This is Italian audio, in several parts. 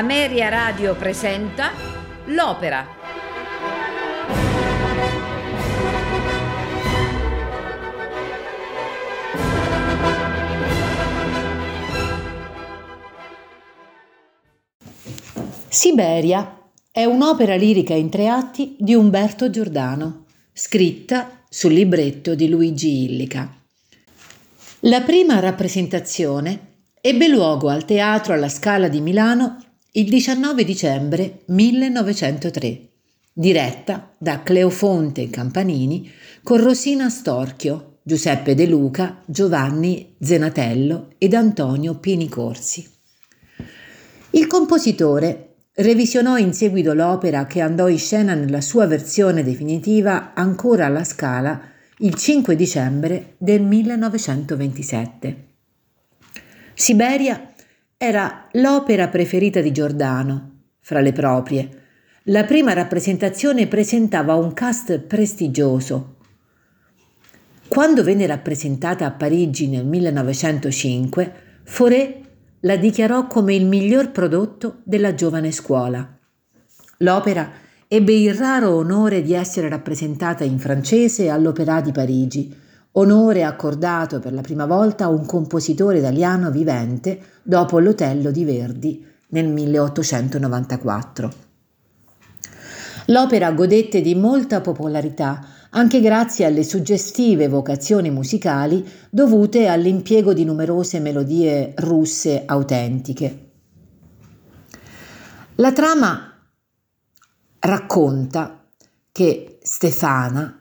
Ameria Radio presenta L'Opera. Siberia è un'opera lirica in tre atti di Umberto Giordano, scritta sul libretto di Luigi Illica. La prima rappresentazione ebbe luogo al Teatro alla Scala di Milano il 19 dicembre 1903, diretta da Cleofonte Campanini con Rosina Storchio, Giuseppe De Luca, Giovanni Zenatello ed Antonio Pini Corsi. Il compositore revisionò in seguito l'opera che andò in scena nella sua versione definitiva ancora alla Scala il 5 dicembre del 1927. Siberia era l'opera preferita di Giordano, fra le proprie. La prima rappresentazione presentava un cast prestigioso. Quando venne rappresentata a Parigi nel 1905, Fauré la dichiarò come il miglior prodotto della giovane scuola. L'opera ebbe il raro onore di essere rappresentata in francese all'Opéra di Parigi, onore accordato per la prima volta a un compositore italiano vivente dopo l'Otello di Verdi nel 1894. L'opera godette di molta popolarità anche grazie alle suggestive vocazioni musicali dovute all'impiego di numerose melodie russe autentiche. La trama racconta che Stefana,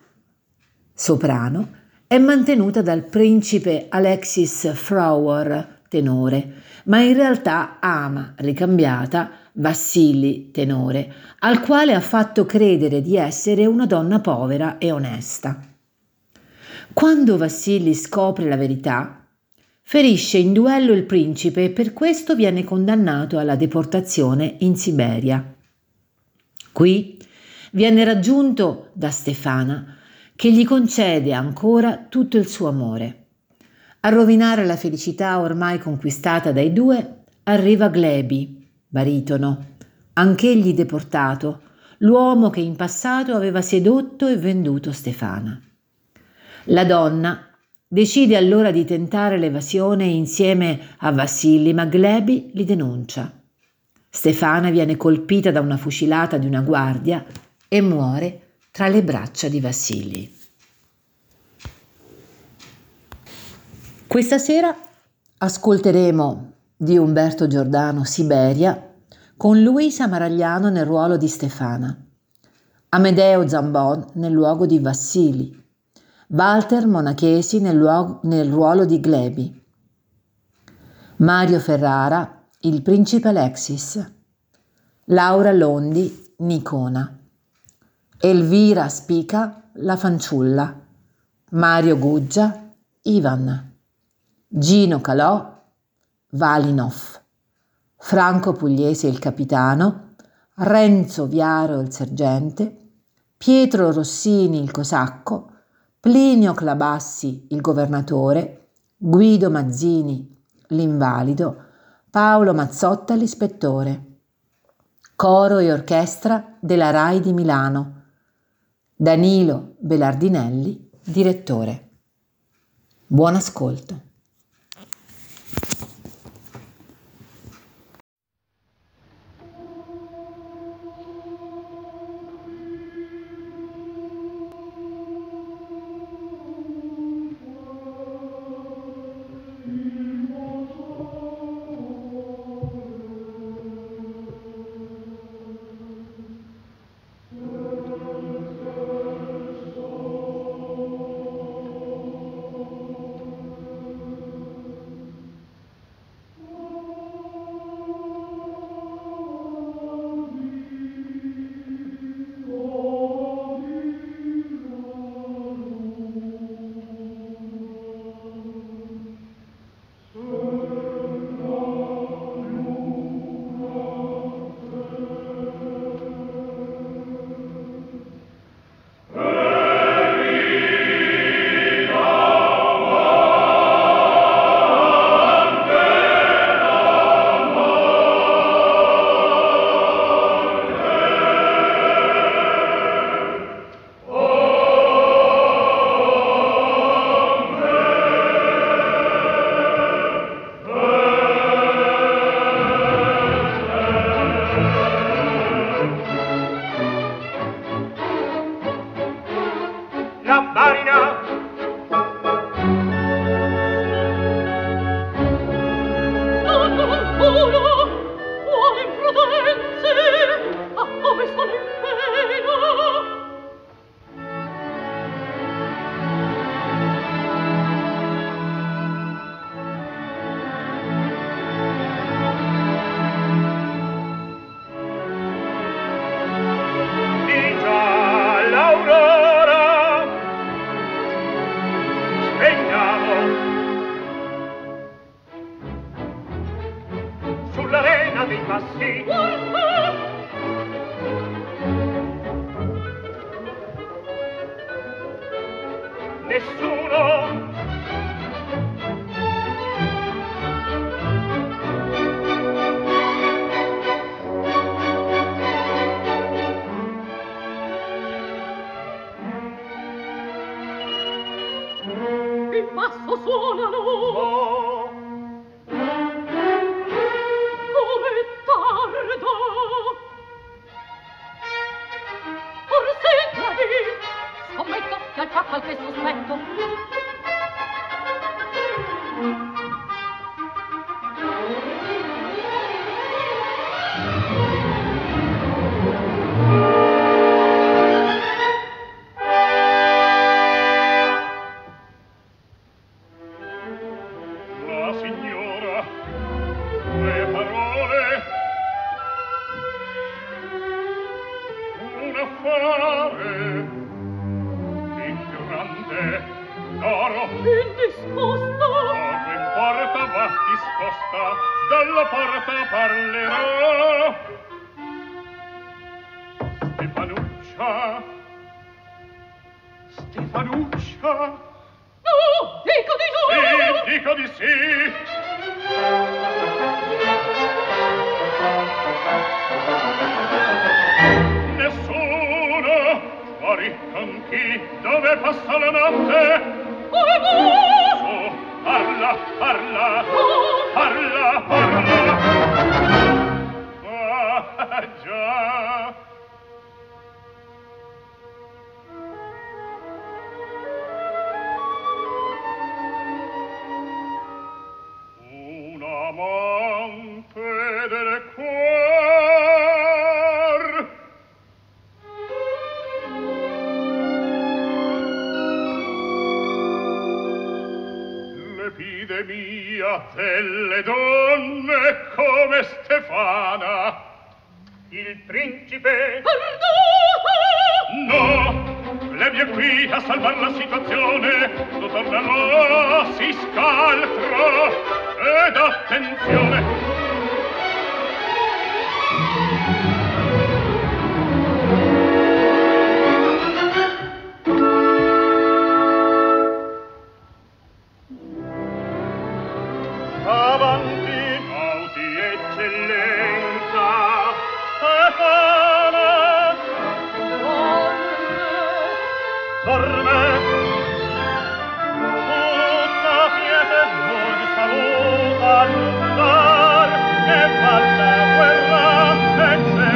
soprano, è mantenuta dal principe Alexis Frauer, tenore, ma in realtà ama, ricambiata, Vassili, tenore, al quale ha fatto credere di essere una donna povera e onesta. Quando Vassili scopre la verità, ferisce in duello il principe e per questo viene condannato alla deportazione in Siberia. Qui viene raggiunto da Stefana, che gli concede ancora tutto il suo amore. A rovinare la felicità ormai conquistata dai due arriva Glebi, baritono, anch'egli deportato, l'uomo che in passato aveva sedotto e venduto Stefana. La donna decide allora di tentare l'evasione insieme a Vassilli, ma Glebi li denuncia. Stefana viene colpita da una fucilata di una guardia e muore tra le braccia di Vassili. Questa sera ascolteremo di Umberto Giordano Siberia con Luisa Maragliano nel ruolo di Stefana, Amedeo Zambon nel luogo di Vassili, Walter Monachesi nel, luogo, nel ruolo di Glebi, Mario Ferrara il principe Alexis, Laura Londi, Nicona, Elvira Spica, la fanciulla, Mario Guggia, Ivan, Gino Calò, Valinov, Franco Pugliese il capitano, Renzo Viaro il sergente, Pietro Rossini il cosacco, Plinio Clabassi il governatore, Guido Mazzini l'invalido, Paolo Mazzotta l'ispettore. Coro e orchestra della RAI di Milano. Danilo Belardinelli, direttore. Buon ascolto. avanti auti eccellenza. E fana dorme tutta piete voi saluta lutar e palla guerra e c'è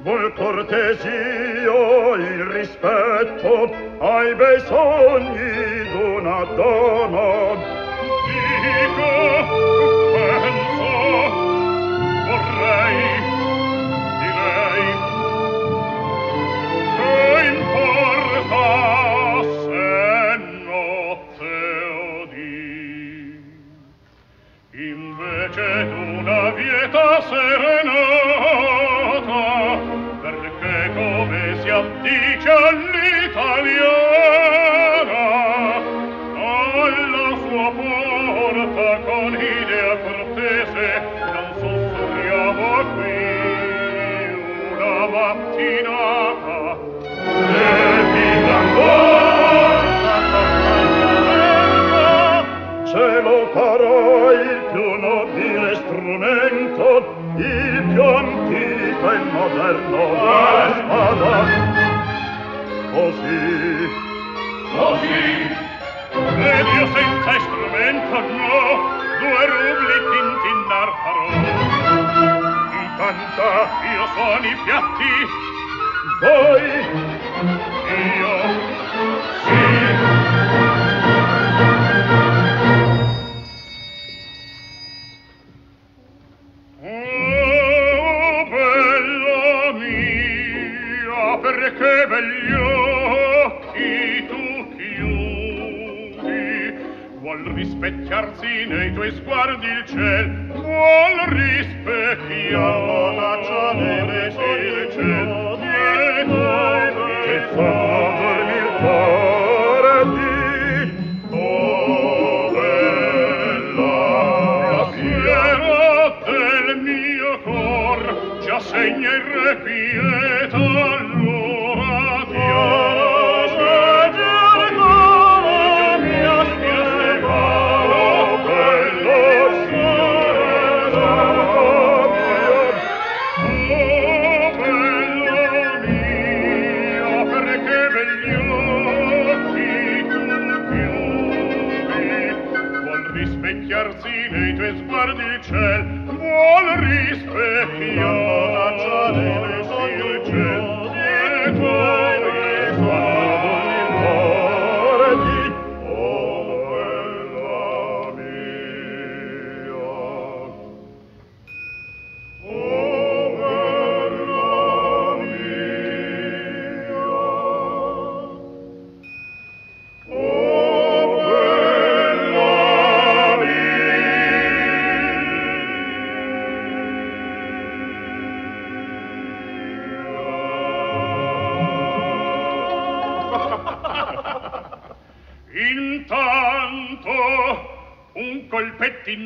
Vol cortesio il rispetto ai bei sogni Madonna. canta, io sono i piatti, voi, io, sì. Oh, bella mia, perché begli occhi tu chiudi, vuol rispecchiarsi nei tuoi sguardi il cielo,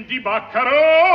di baccaro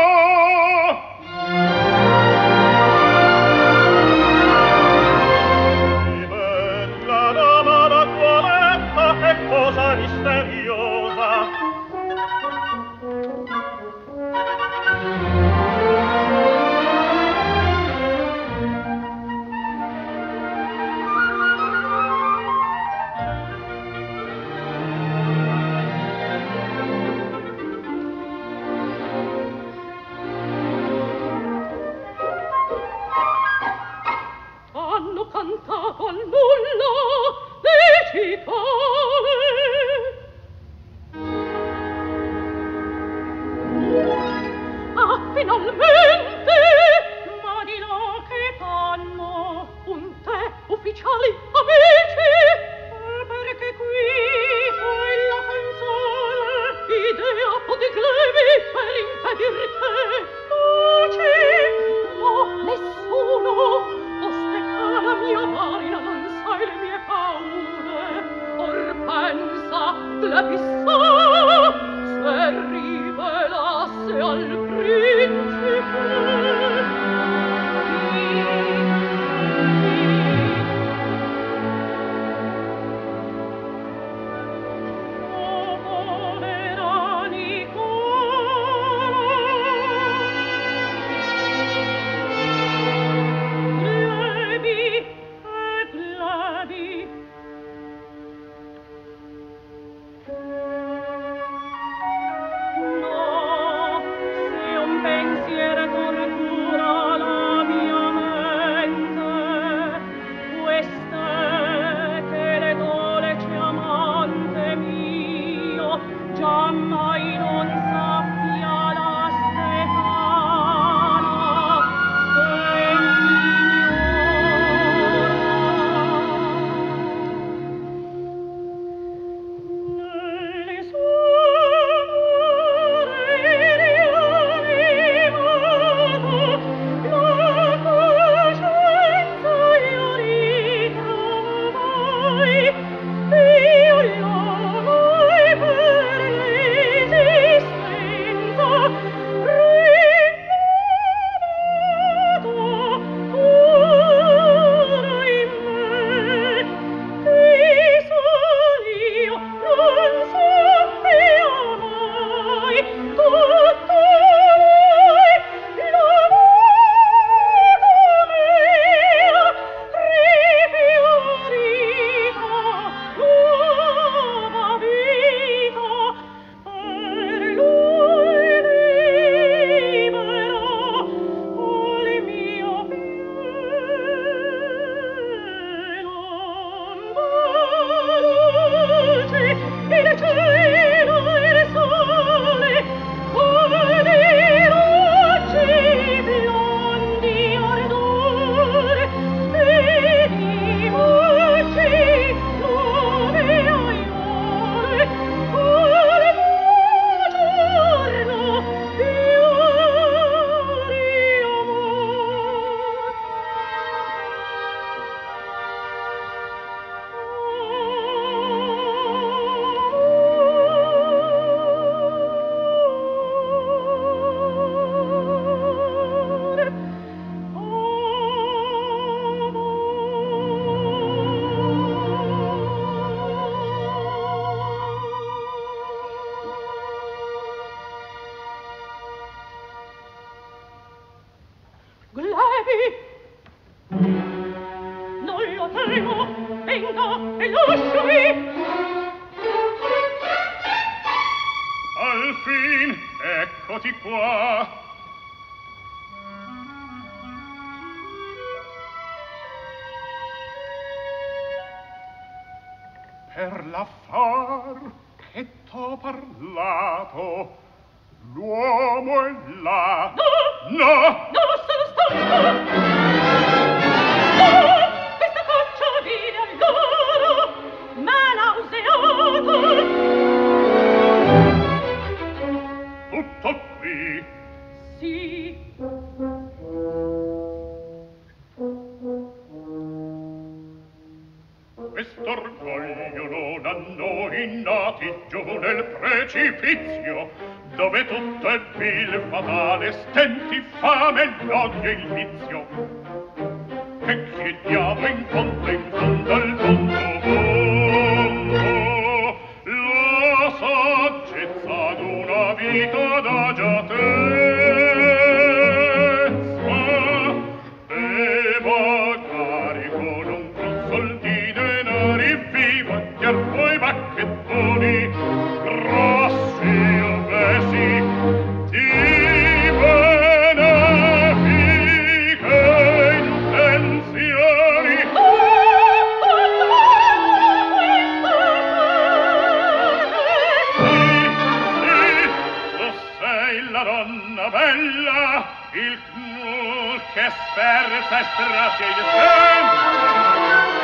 sferza e stracia in essenza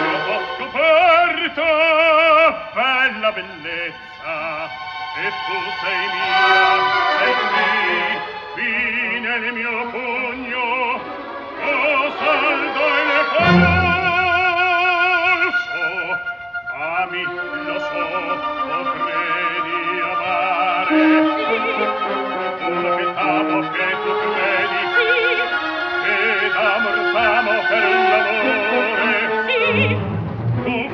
io ho scoperto bella bellezza. E tu sei mia sei qui qui nel mio pugno. Io saldo il cuore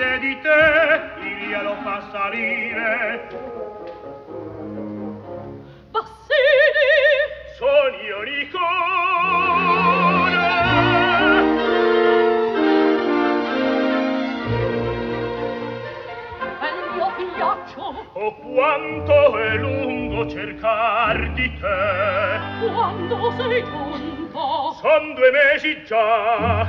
vede di te, Lilia lo fa salire. Bassini! Sogno Nicone! E il mio figliaccio! Oh, quanto è lungo cercar di te! Quando sei giunto? Son due mesi già!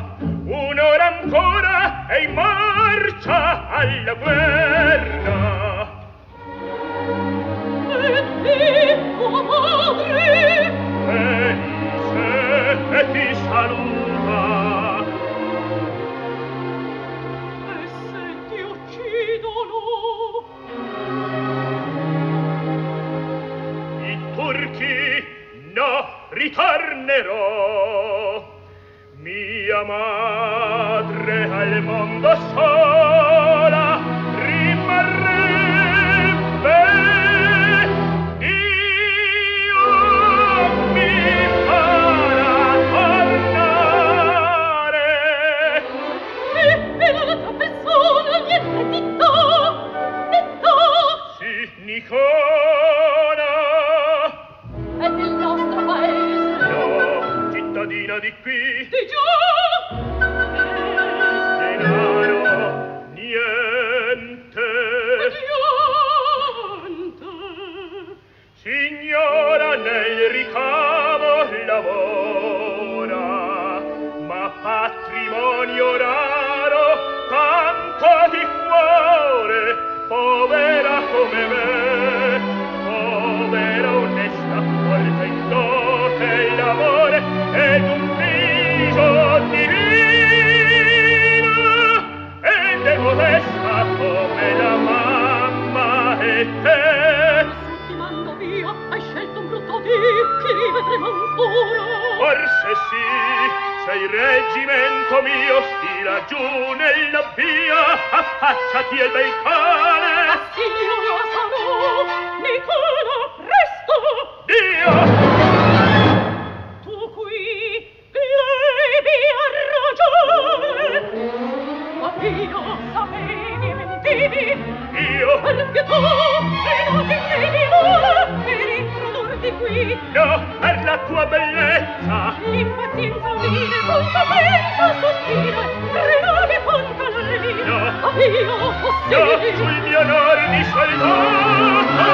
Dio! Ghiaccio il pianar di scialdata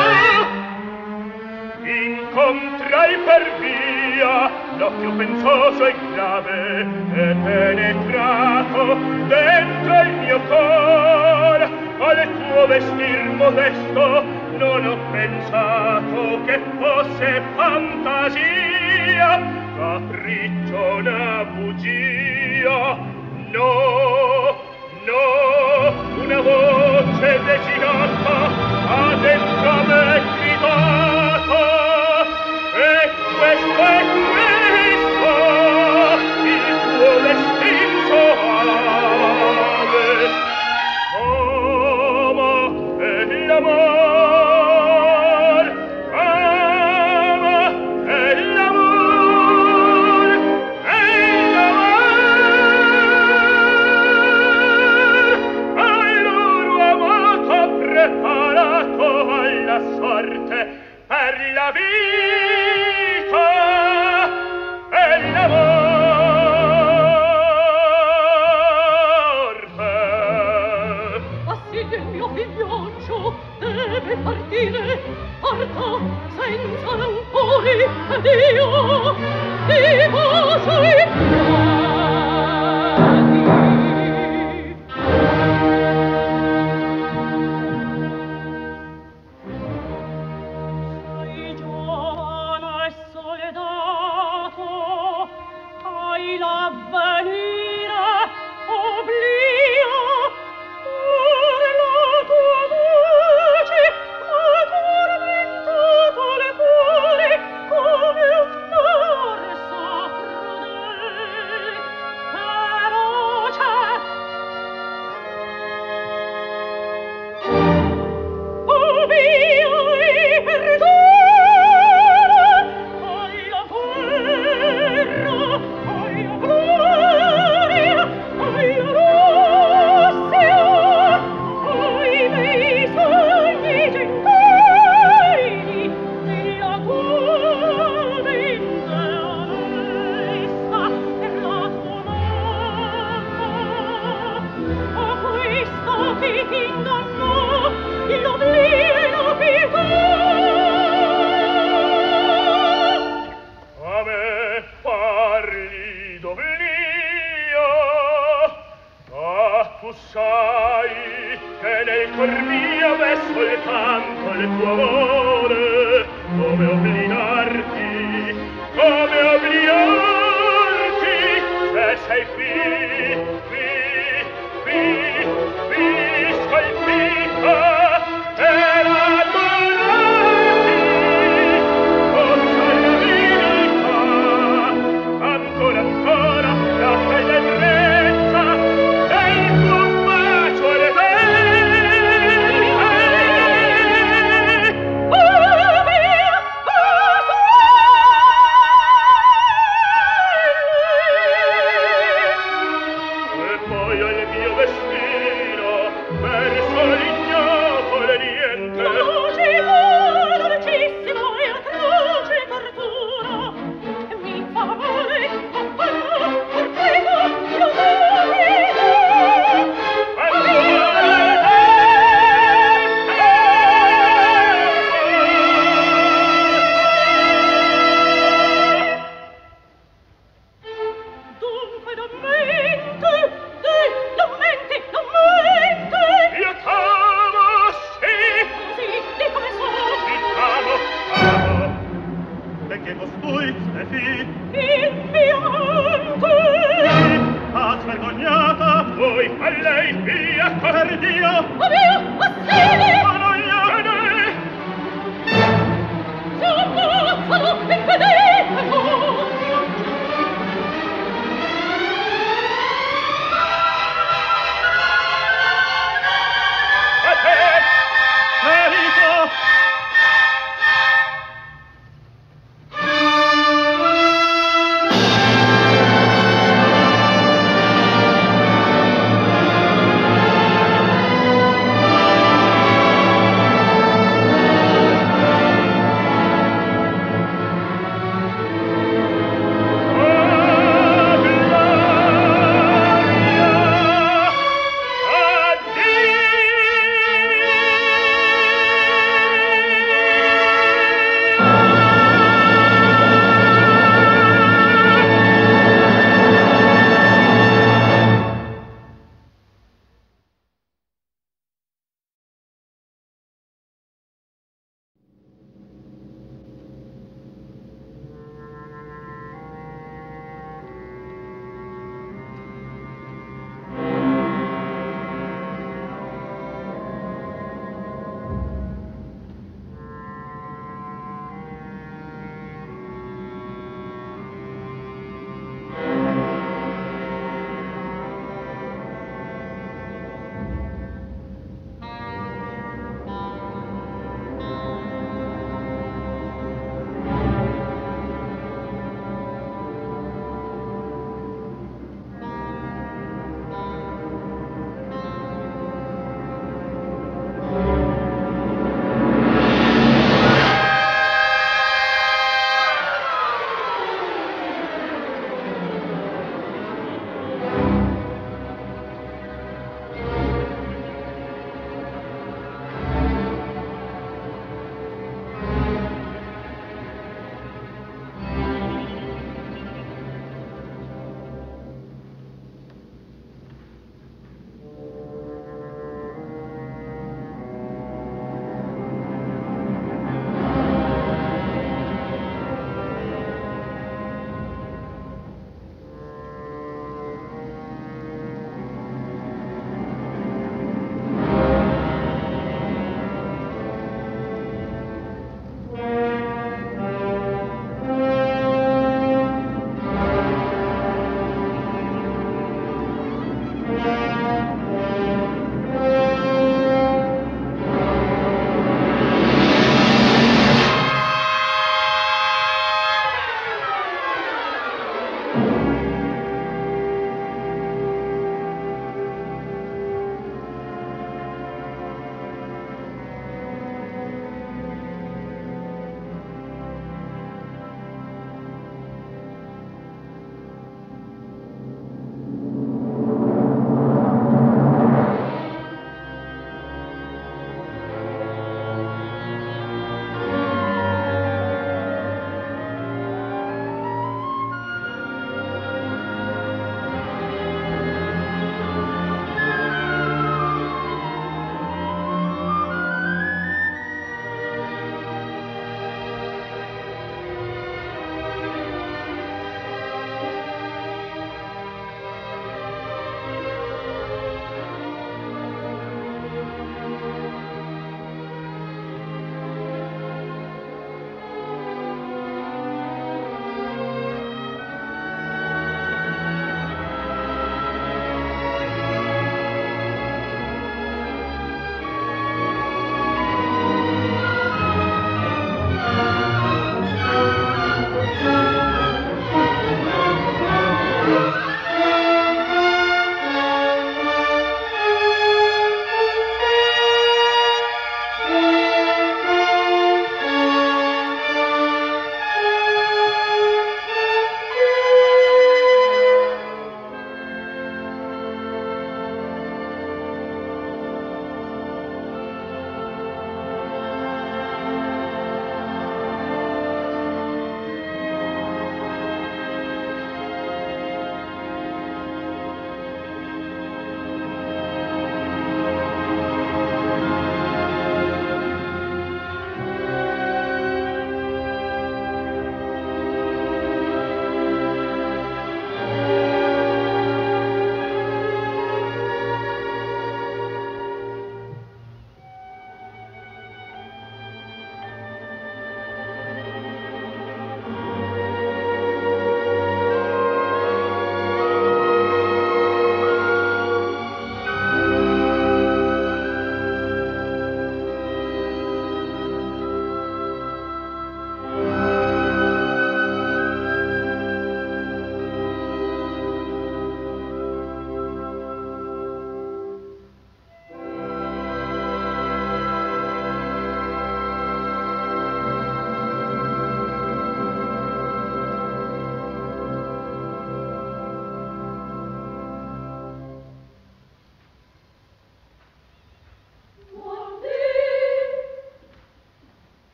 Incontrai per via L'occhio pensoso e grave E penetrato dentro il mio cor Al tuo vestir modesto Non ho pensato che fosse fantasia Capriccio una bugia No! no una voce desinata ha dentro a me gridata e questo è Cristo il tuo destino soave ama e l'amore. Adio, Dio, Dio,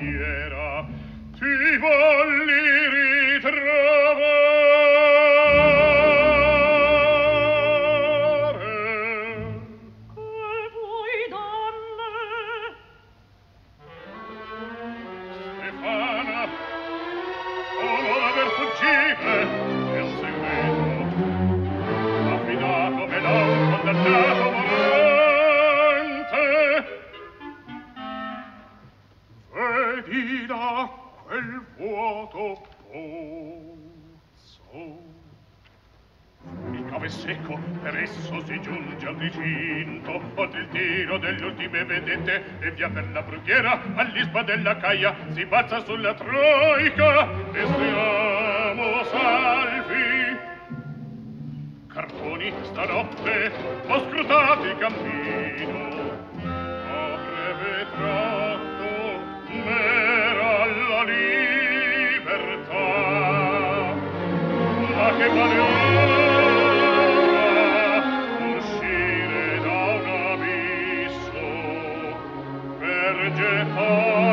fiera ti volli ritrovare della caia si balza sulla troica e siamo salvi. Carponi stanotte ho il cammino, a breve tratto m'era la libertà. Ma che vale Oh.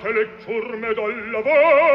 te le ciurme dal lavoro.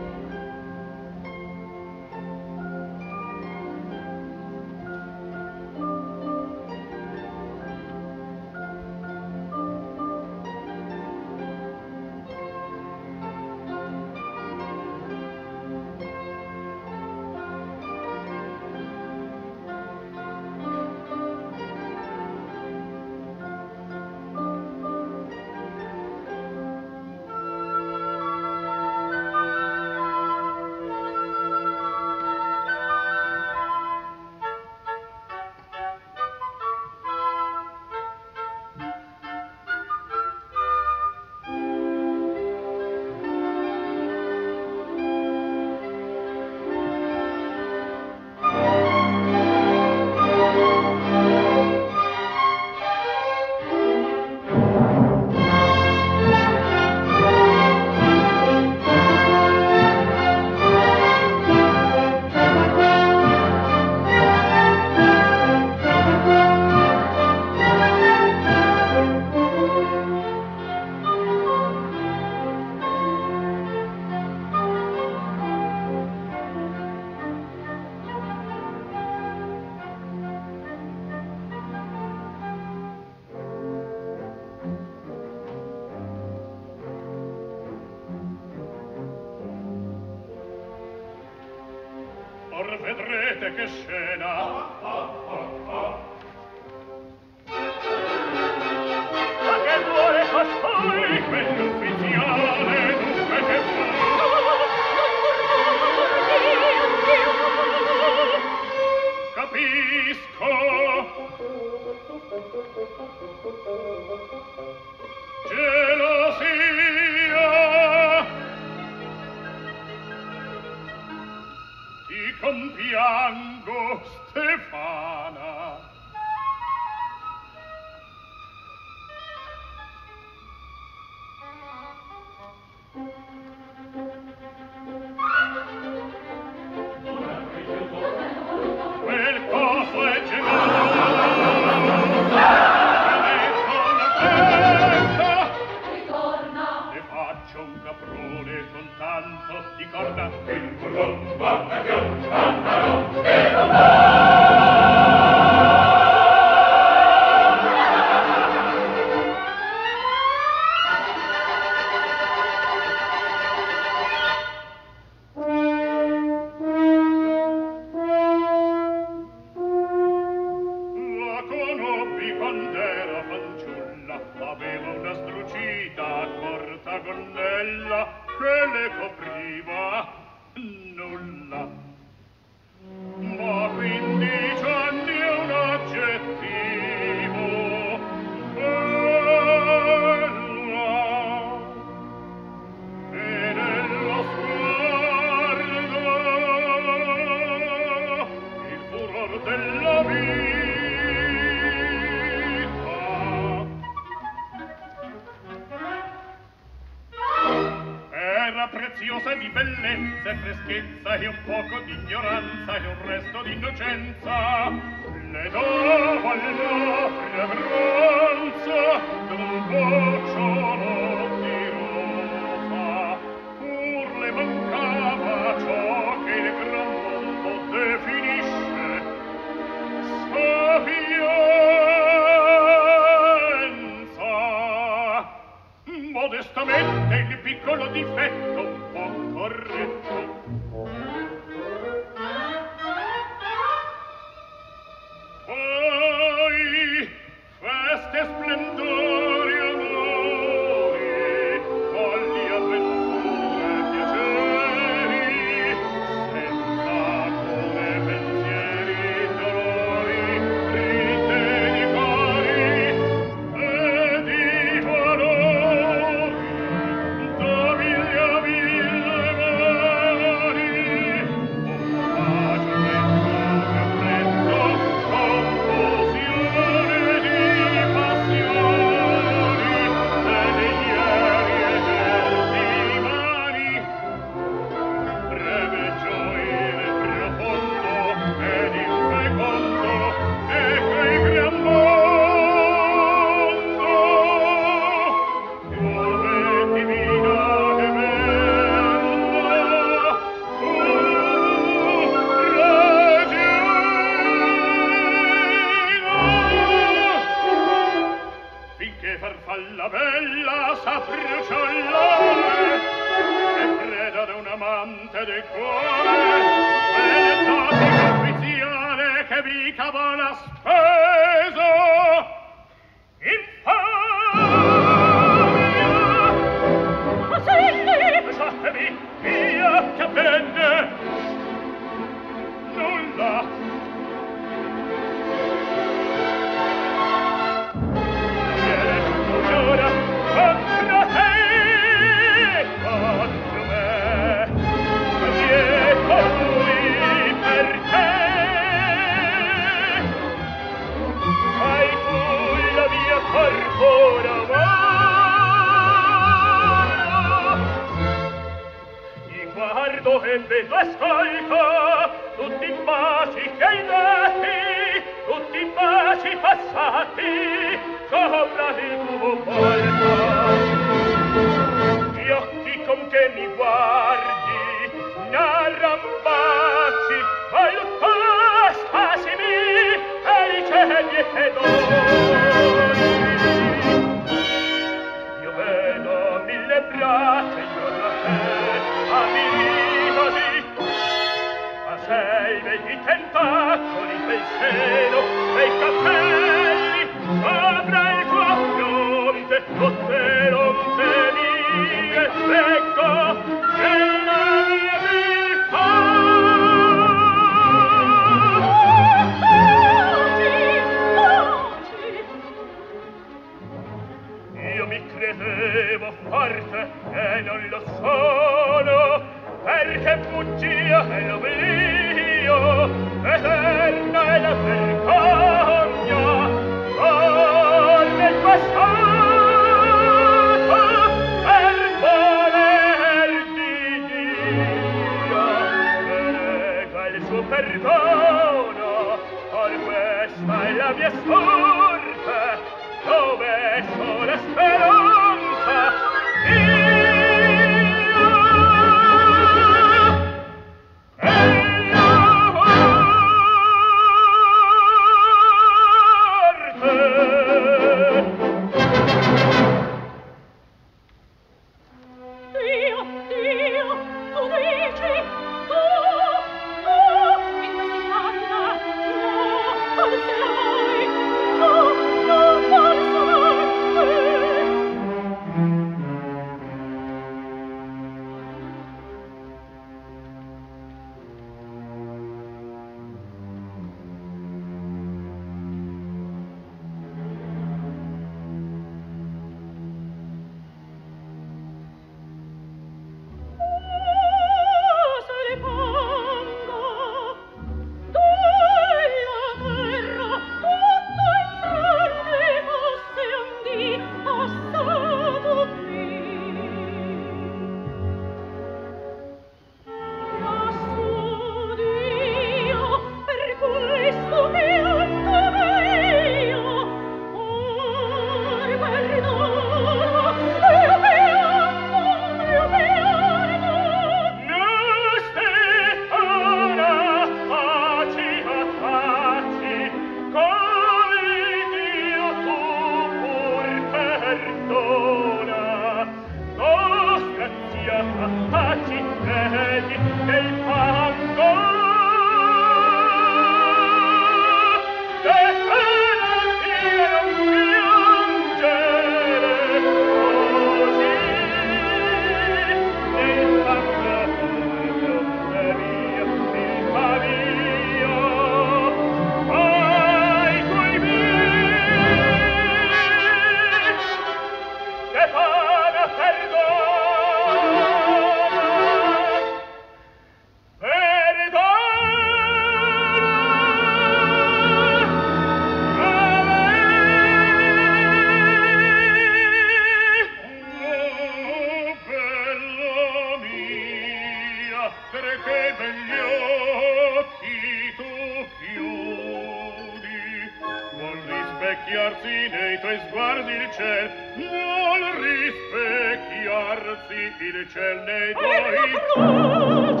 rispecchiarsi nei tuoi sguardi il ciel non rispecchiarsi il ciel nei tuoi. oh,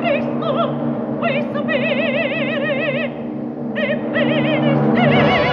Cristo puoi sapere e sei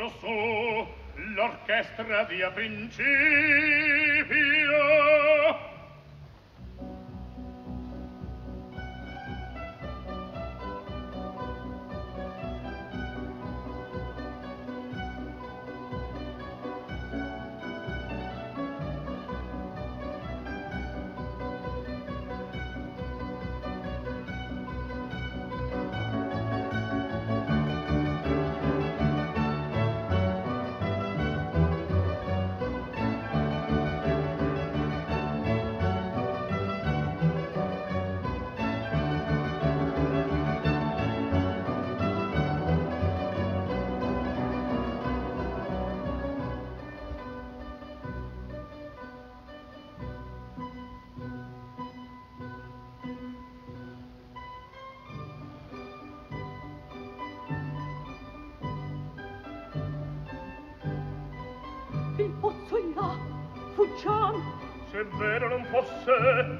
loro l'orchestra via principi. ciò. Se vero non fosse,